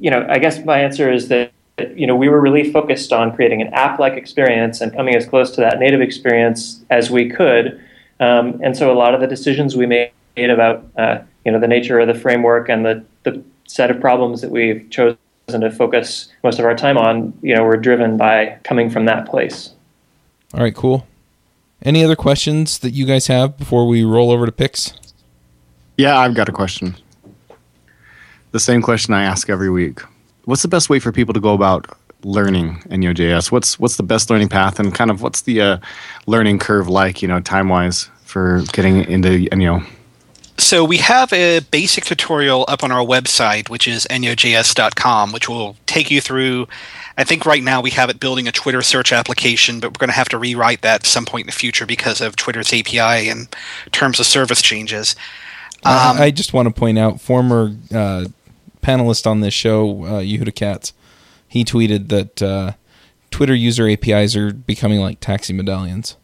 you know, I guess my answer is that you know we were really focused on creating an app-like experience and coming as close to that native experience as we could. Um, and so, a lot of the decisions we made about uh, you know the nature of the framework and the the set of problems that we've chosen to focus most of our time on, you know, were driven by coming from that place. All right, cool. Any other questions that you guys have before we roll over to picks? Yeah, I've got a question. The same question I ask every week. What's the best way for people to go about learning Enyo.js? What's what's the best learning path, and kind of what's the uh, learning curve like, you know, time wise for getting into Enyo? So we have a basic tutorial up on our website, which is enyojs.com, which will take you through. I think right now we have it building a Twitter search application, but we're going to have to rewrite that at some point in the future because of Twitter's API and terms of service changes. Um, I just want to point out former uh, panelist on this show, uh, Yehuda Katz. He tweeted that uh, Twitter user APIs are becoming like taxi medallions.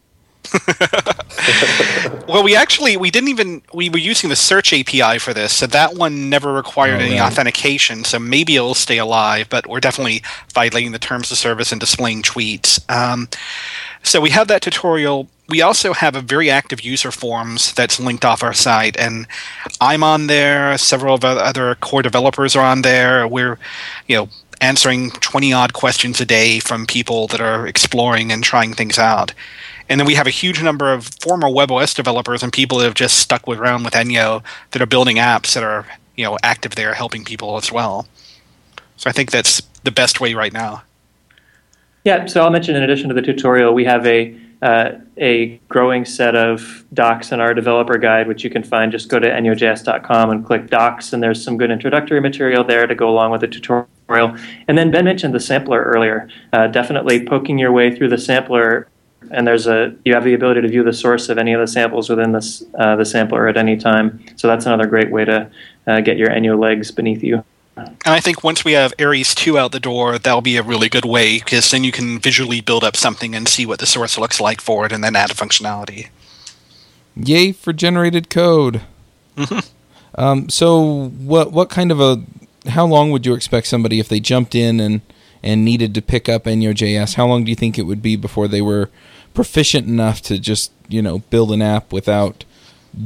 well, we actually we didn't even we were using the search API for this, so that one never required oh, any right. authentication. So maybe it'll stay alive, but we're definitely violating the terms of service and displaying tweets. Um, so we have that tutorial. We also have a very active user forums that's linked off our site, and I'm on there. Several of other core developers are on there. We're, you know, answering 20 odd questions a day from people that are exploring and trying things out. And then we have a huge number of former WebOS developers and people that have just stuck around with Enyo that are building apps that are you know active there, helping people as well. So I think that's the best way right now. Yeah. So I'll mention in addition to the tutorial, we have a uh, a growing set of docs in our developer guide, which you can find. Just go to enyojs.com and click docs, and there's some good introductory material there to go along with the tutorial. And then Ben mentioned the sampler earlier. Uh, definitely poking your way through the sampler and there's a you have the ability to view the source of any of the samples within this uh, the sampler at any time. So that's another great way to uh, get your Enyo legs beneath you. And I think once we have Ares 2 out the door, that'll be a really good way because then you can visually build up something and see what the source looks like for it and then add a functionality. Yay for generated code. Mm-hmm. Um, so what what kind of a how long would you expect somebody if they jumped in and and needed to pick up Enyo.js, how long do you think it would be before they were proficient enough to just you know build an app without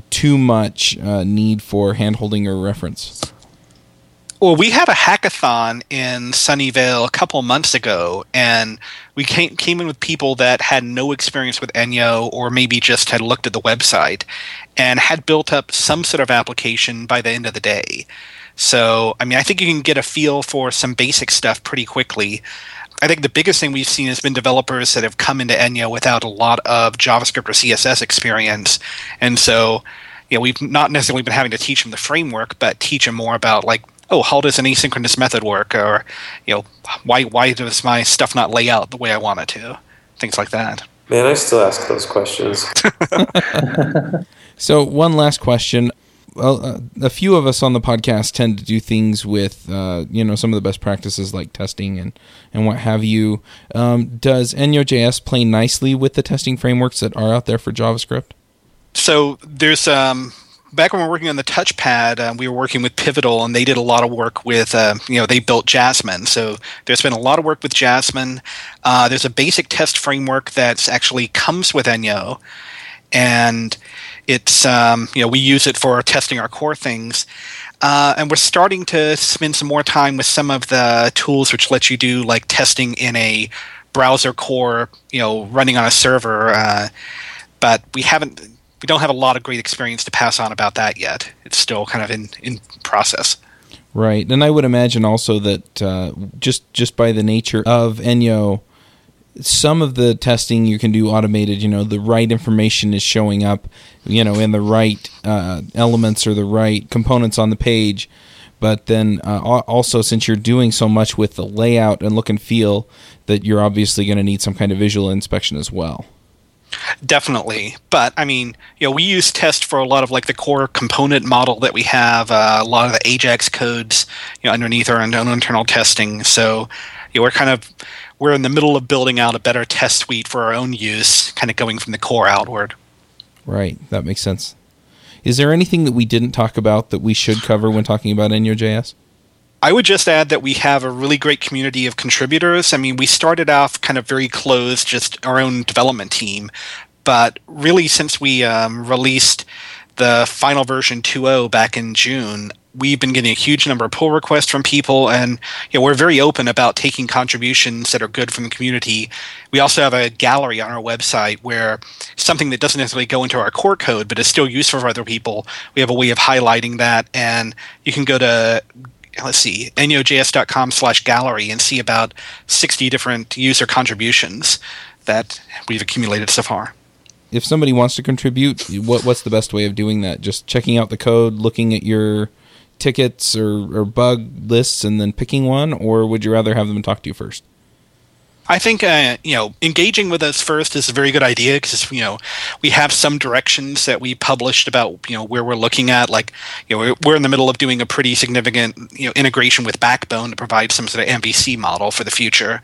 too much uh, need for handholding or reference? Well, we had a hackathon in Sunnyvale a couple months ago, and we came, came in with people that had no experience with Enyo or maybe just had looked at the website and had built up some sort of application by the end of the day. So, I mean, I think you can get a feel for some basic stuff pretty quickly. I think the biggest thing we've seen has been developers that have come into Enyo without a lot of JavaScript or CSS experience. And so, you know, we've not necessarily been having to teach them the framework, but teach them more about like, oh, how does an asynchronous method work? Or, you know, why why does my stuff not lay out the way I want it to? Things like that. Man, I still ask those questions. so, one last question uh, a few of us on the podcast tend to do things with, uh, you know, some of the best practices like testing and, and what have you. Um, does Enyo.js play nicely with the testing frameworks that are out there for JavaScript? So there's um, back when we were working on the touchpad, uh, we were working with Pivotal, and they did a lot of work with, uh, you know, they built Jasmine. So there's been a lot of work with Jasmine. Uh, there's a basic test framework that actually comes with Enyo, and it's um, you know we use it for testing our core things. Uh, and we're starting to spend some more time with some of the tools which let you do like testing in a browser core, you know, running on a server. Uh, but we haven't, we don't have a lot of great experience to pass on about that yet. It's still kind of in in process. Right, and I would imagine also that uh, just just by the nature of Enyo, some of the testing you can do automated. You know, the right information is showing up, you know, in the right uh, elements or the right components on the page. But then uh, also, since you're doing so much with the layout and look and feel, that you're obviously going to need some kind of visual inspection as well. Definitely, but I mean, you know, we use test for a lot of like the core component model that we have, uh, a lot of the Ajax codes, you know, underneath our own internal testing. So, you know, we're kind of we're in the middle of building out a better test suite for our own use, kind of going from the core outward. Right, that makes sense. Is there anything that we didn't talk about that we should cover when talking about EnyoJS? I would just add that we have a really great community of contributors. I mean, we started off kind of very closed, just our own development team. But really, since we um, released the final version 2.0 back in June, we've been getting a huge number of pull requests from people, and you know, we're very open about taking contributions that are good from the community. We also have a gallery on our website where something that doesn't necessarily go into our core code, but is still useful for other people. We have a way of highlighting that, and you can go to let's see, enyojs.com slash gallery and see about 60 different user contributions that we've accumulated so far. If somebody wants to contribute, what, what's the best way of doing that? Just checking out the code, looking at your tickets or, or bug lists, and then picking one, or would you rather have them talk to you first? I think uh, you know engaging with us first is a very good idea because you know we have some directions that we published about you know where we're looking at. Like you know we're, in the middle of doing a pretty significant you know integration with Backbone to provide some sort of MVC model for the future.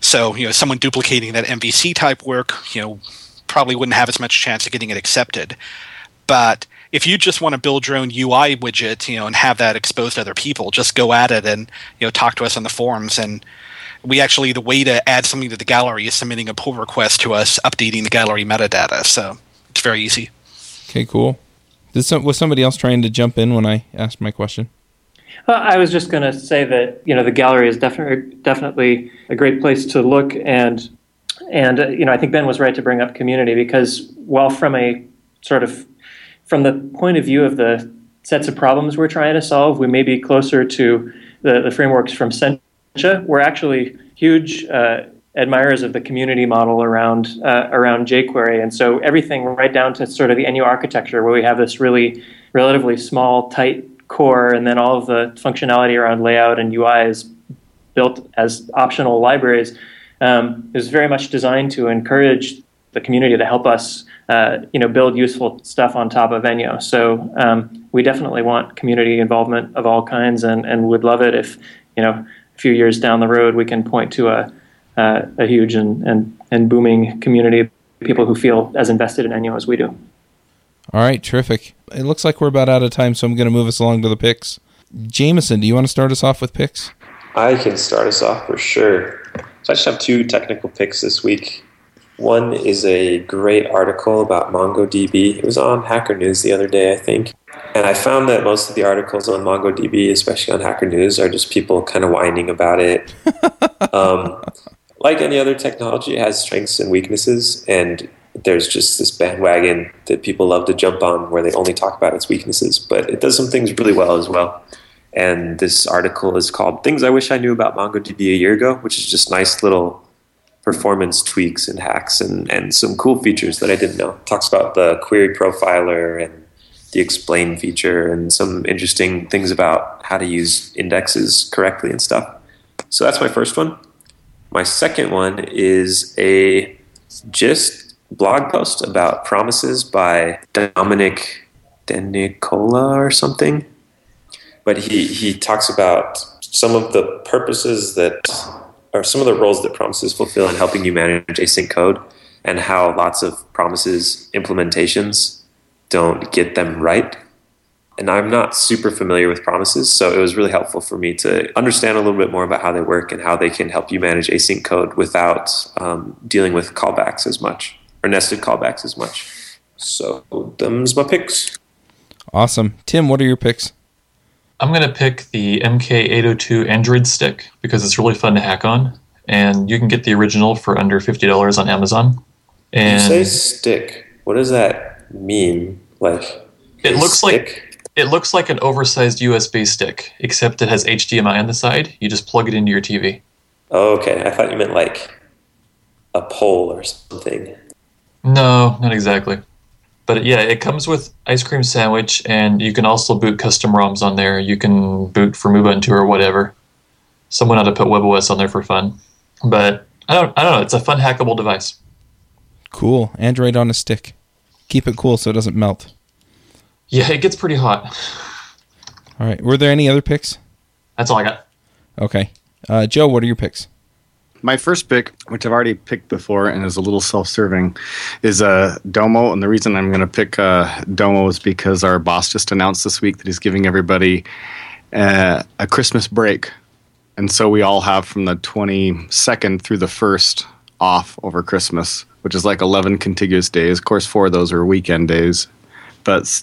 So you know someone duplicating that MVC type work you know probably wouldn't have as much chance of getting it accepted. But if you just want to build your own UI widget, you know, and have that exposed to other people, just go at it and you know talk to us on the forums and we actually the way to add something to the gallery is submitting a pull request to us, updating the gallery metadata. So it's very easy. Okay, cool. Did some, was somebody else trying to jump in when I asked my question? Well, I was just going to say that you know the gallery is definitely definitely a great place to look and and uh, you know I think Ben was right to bring up community because while from a sort of from the point of view of the sets of problems we're trying to solve, we may be closer to the, the frameworks from Sencha we're actually huge uh, admirers of the community model around uh, around jQuery, and so everything right down to sort of the Enyo architecture, where we have this really relatively small, tight core, and then all of the functionality around layout and UI is built as optional libraries. Um, is very much designed to encourage the community to help us, uh, you know, build useful stuff on top of Enyo. So um, we definitely want community involvement of all kinds, and, and would love it if, you know, a few years down the road, we can point to a, uh, a huge and, and, and booming community of people who feel as invested in Enyo as we do. All right, terrific. It looks like we're about out of time, so I'm going to move us along to the picks. Jamison, do you want to start us off with picks? I can start us off for sure. So I just have two technical picks this week. One is a great article about MongoDB. It was on Hacker News the other day, I think. And I found that most of the articles on MongoDB, especially on Hacker News, are just people kind of whining about it. um, like any other technology, it has strengths and weaknesses, and there's just this bandwagon that people love to jump on where they only talk about its weaknesses, but it does some things really well as well. And this article is called Things I Wish I Knew About MongoDB a Year Ago, which is just nice little performance tweaks and hacks and, and some cool features that I didn't know. Talks about the query profiler and the explain feature and some interesting things about how to use indexes correctly and stuff. So that's my first one. My second one is a just blog post about promises by Domenic Denicola or something. But he, he talks about some of the purposes that are some of the roles that promises fulfill in helping you manage async code and how lots of promises implementations don't get them right. And I'm not super familiar with promises, so it was really helpful for me to understand a little bit more about how they work and how they can help you manage async code without um, dealing with callbacks as much or nested callbacks as much. So, them's my picks. Awesome. Tim, what are your picks? I'm going to pick the MK802 Android stick because it's really fun to hack on, and you can get the original for under $50 on Amazon. And you say stick. What does that mean? Like it looks stick? like it looks like an oversized USB stick, except it has HDMI on the side. You just plug it into your TV. Oh, okay. I thought you meant like a pole or something. No, not exactly. But yeah, it comes with ice cream sandwich, and you can also boot custom ROMs on there. You can boot from Ubuntu or whatever. Someone ought to put WebOS on there for fun. But I don't, I don't know. It's a fun hackable device. Cool. Android on a stick. Keep it cool so it doesn't melt. Yeah, it gets pretty hot. All right. Were there any other picks? That's all I got. Okay. Uh, Joe, what are your picks? My first pick, which I've already picked before and is a little self-serving, is uh, Domo. And the reason I'm going to pick uh, Domo is because our boss just announced this week that he's giving everybody uh, a Christmas break, and so we all have from the 22nd through the first off over Christmas, which is like 11 contiguous days. Of course, four of those are weekend days, but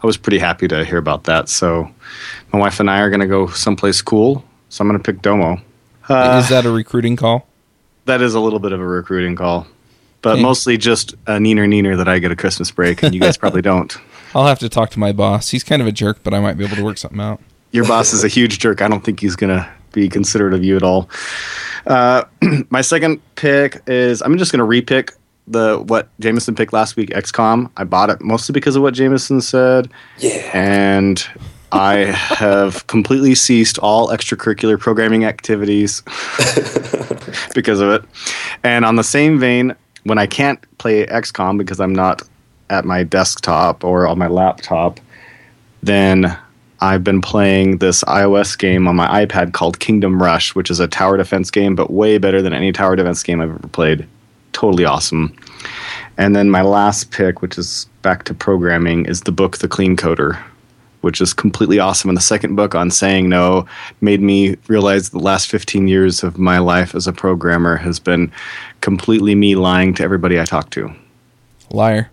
I was pretty happy to hear about that. So my wife and I are going to go someplace cool. So I'm going to pick Domo. Is that a recruiting call? That is a little bit of a recruiting call, but Okay. mostly just a neener neener that I get a Christmas break and you guys probably don't. I'll have to talk to my boss. He's kind of a jerk, but I might be able to work something out. Your boss is a huge jerk. I don't think he's going to be considerate of you at all. Uh, my second pick is I'm just going to repick the what Jamison picked last week, XCOM. I bought it mostly because of what Jamison said. Yeah. and I have completely ceased all extracurricular programming activities because of it. And on the same vein, when I can't play XCOM because I'm not at my desktop or on my laptop, then I've been playing this iOS game on my iPad called Kingdom Rush, which is a tower defense game, but way better than any tower defense game I've ever played. Totally awesome. And then my last pick, which is back to programming, is the book The Clean Coder, which is completely awesome. And the second book on saying no made me realize the last 15 years of my life as a programmer has been completely me lying to everybody I talk to. Liar.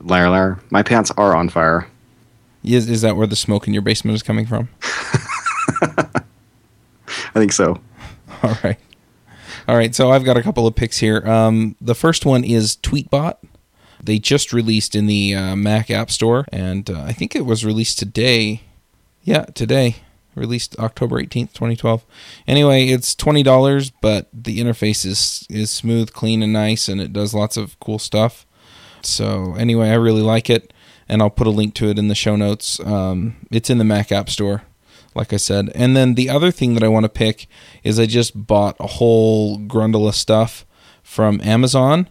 Liar, liar. My pants are on fire. Is, is that where the smoke in your basement is coming from? I think so. All right. All right. So I've got a couple of picks here. Um, the first one is Tweetbot. They just released in the uh, Mac App Store, and uh, I think it was released today. Yeah, today. Released October 18th, 2012. Anyway, it's $20, but the interface is, is smooth, clean, and nice, and it does lots of cool stuff. So, anyway, I really like it, and I'll put a link to it in the show notes. Um, it's in the Mac App Store like I said. And then the other thing that I want to pick is I just bought a whole grundle of stuff from Amazon.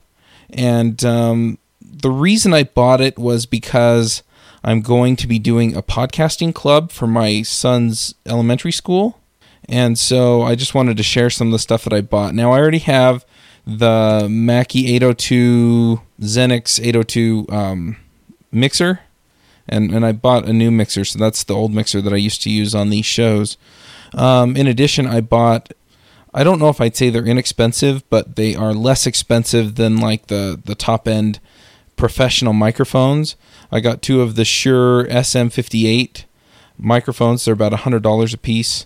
And um, the reason I bought it was because I'm going to be doing a podcasting club for my son's elementary school. And so I just wanted to share some of the stuff that I bought. Now, I already have the Mackie 802 Xenyx 802 um, mixer and and I bought a new mixer, so that's the old mixer that I used to use on these shows. Um, in addition, I bought. I don't know if I'd say they're inexpensive, but they are less expensive than like the the top end professional microphones. I got two of the Shure SM58 microphones. They're about hundred dollars a piece,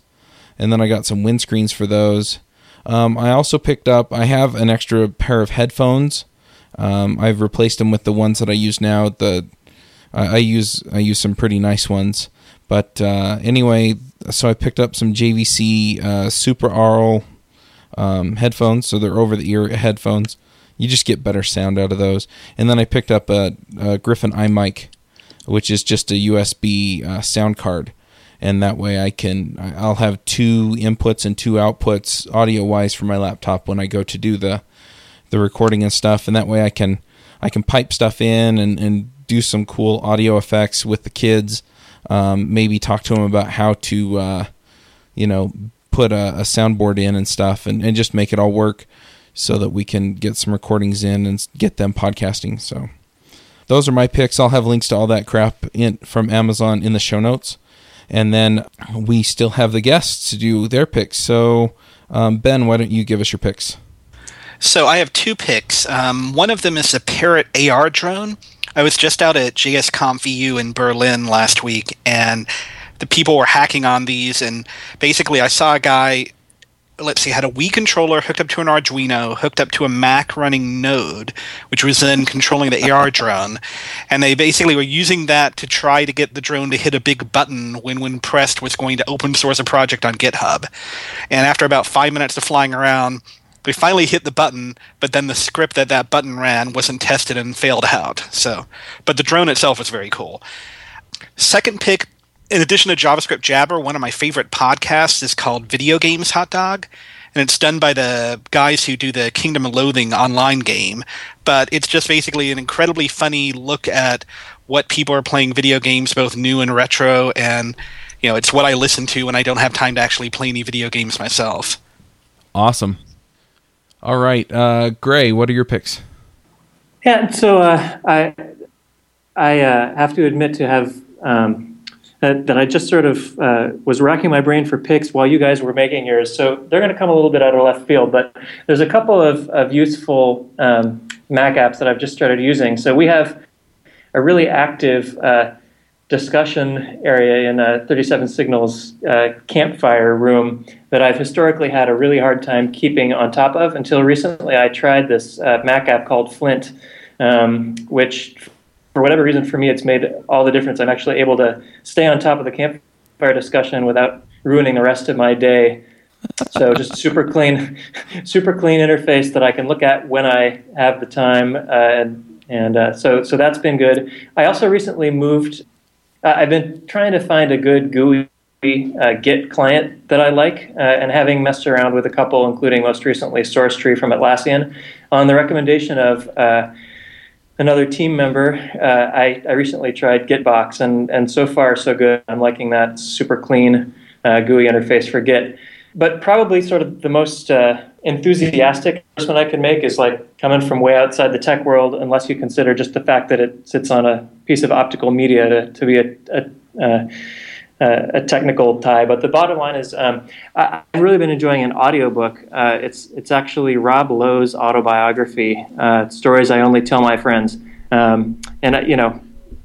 and then I got some windscreens for those. Um, I also picked up. I have an extra pair of headphones. Um, I've replaced them with the ones that I use now. The I, I use I use some pretty nice ones. But uh, anyway, so I picked up some JVC uh, Super Aural um, headphones. So they're over the ear headphones. You just get better sound out of those. And then I picked up a, a Griffin iMic, which is just a USB uh, sound card. And that way I can I'll have two inputs and two outputs audio wise for my laptop when I go to do the the recording and stuff. And that way I can I can pipe stuff in and, and do some cool audio effects with the kids. Um, maybe talk to them about how to, uh, you know, put a, a soundboard in and stuff, and, and just make it all work so that we can get some recordings in and get them podcasting. So those are my picks. I'll have links to all that crap in from Amazon in the show notes, and then we still have the guests to do their picks. So um, Ben, why don't you give us your picks? So I have two picks. Um, one of them is a Parrot AR drone. I was just out at JSConf EU in Berlin last week, and the people were hacking on these. And basically, I saw a guy. Let's see, had a Wii controller hooked up to an Arduino, hooked up to a Mac running Node, which was then controlling the AR drone. And they basically were using that to try to get the drone to hit a big button when, when pressed, was going to open source a project on GitHub. And after about five minutes of flying around, we finally hit the button, but then the script that that button ran wasn't tested and failed out. So, but the drone itself was very cool. Second pick, in addition to JavaScript Jabber, one of my favorite podcasts is called Video Games Hot Dog. And it's done by the guys who do the Kingdom of Loathing online game. But it's just basically an incredibly funny look at what people are playing video games, both new and retro. And, you know, it's what I listen to when I don't have time to actually play any video games myself. Awesome. All right, uh, Gray, what are your picks? Yeah, so uh, I I uh, have to admit to have um, that, that, I just sort of uh, was racking my brain for picks while you guys were making yours. So they're going to come a little bit out of left field, but there's a couple of, of useful um, Mac apps that I've just started using. So we have a really active uh, discussion area in a 37 Signals uh, campfire room that I've historically had a really hard time keeping on top of until recently I tried this uh, Mac app called Flint, um, which for whatever reason for me it's made all the difference. I'm actually able to stay on top of the campfire discussion without ruining the rest of my day. So just super clean, super clean interface that I can look at when I have the time, uh, and and uh, so so that's been good. I also recently moved uh, I've been trying to find a good GUI uh, Git client that I like, uh, and having messed around with a couple, including most recently SourceTree from Atlassian, on the recommendation of uh, another team member, uh, I, I, recently tried Gitbox, and, and so far so good. I'm liking that super clean uh, GUI interface for Git. But probably sort of the most enthusiastic assessment I could make is like coming from way outside the tech world, unless you consider just the fact that it sits on a piece of optical media to, to be a, a, a, technical tie. But the bottom line is, um, I, have really been enjoying an audiobook. Uh, it's it's actually Rob Lowe's autobiography, uh, stories I only tell my friends. Um, and you know,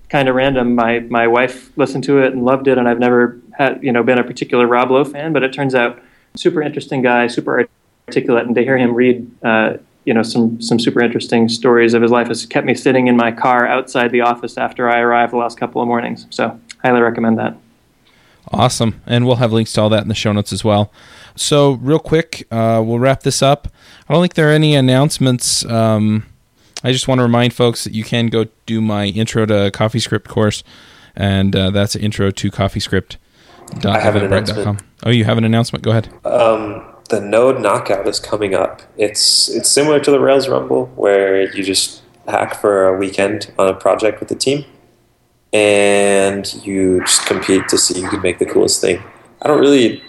kind of random. My my wife listened to it and loved it, and I've never had you know been a particular Rob Lowe fan, but it turns out super interesting guy, super articulate, and to hear him read, uh, you know, some some super interesting stories of his life has kept me sitting in my car outside the office after I arrived the last couple of mornings. So, highly recommend that. Awesome, and we'll have links to all that in the show notes as well. So, real quick, uh, we'll wrap this up. I don't think there are any announcements. Um, I just want to remind folks that you can go do my intro to CoffeeScript course, and uh, that's intro to CoffeeScript. I have an announcement. Oh, you have an announcement? Go ahead. Um, the Node Knockout is coming up. It's it's similar to the Rails Rumble, where you just hack for a weekend on a project with the team, and you just compete to see who can make the coolest thing. I don't really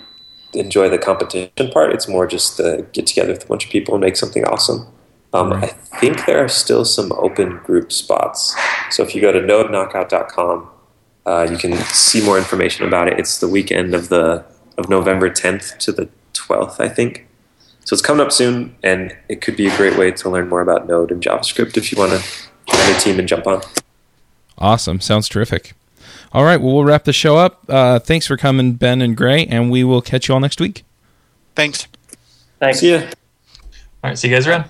enjoy the competition part. It's more just to get together with a bunch of people and make something awesome. Um, I think there are still some open group spots. So if you go to nodeknockout.com, uh, you can see more information about it. It's the weekend of the of November 10th to the 12th, I think. So it's coming up soon, and it could be a great way to learn more about Node and JavaScript if you want to join a team and jump on. Awesome. Sounds terrific. All right. Well, we'll wrap the show up. Uh, thanks for coming, Ben and Gray, and we will catch you all next week. Thanks. Thanks. See ya. All right. See you guys around.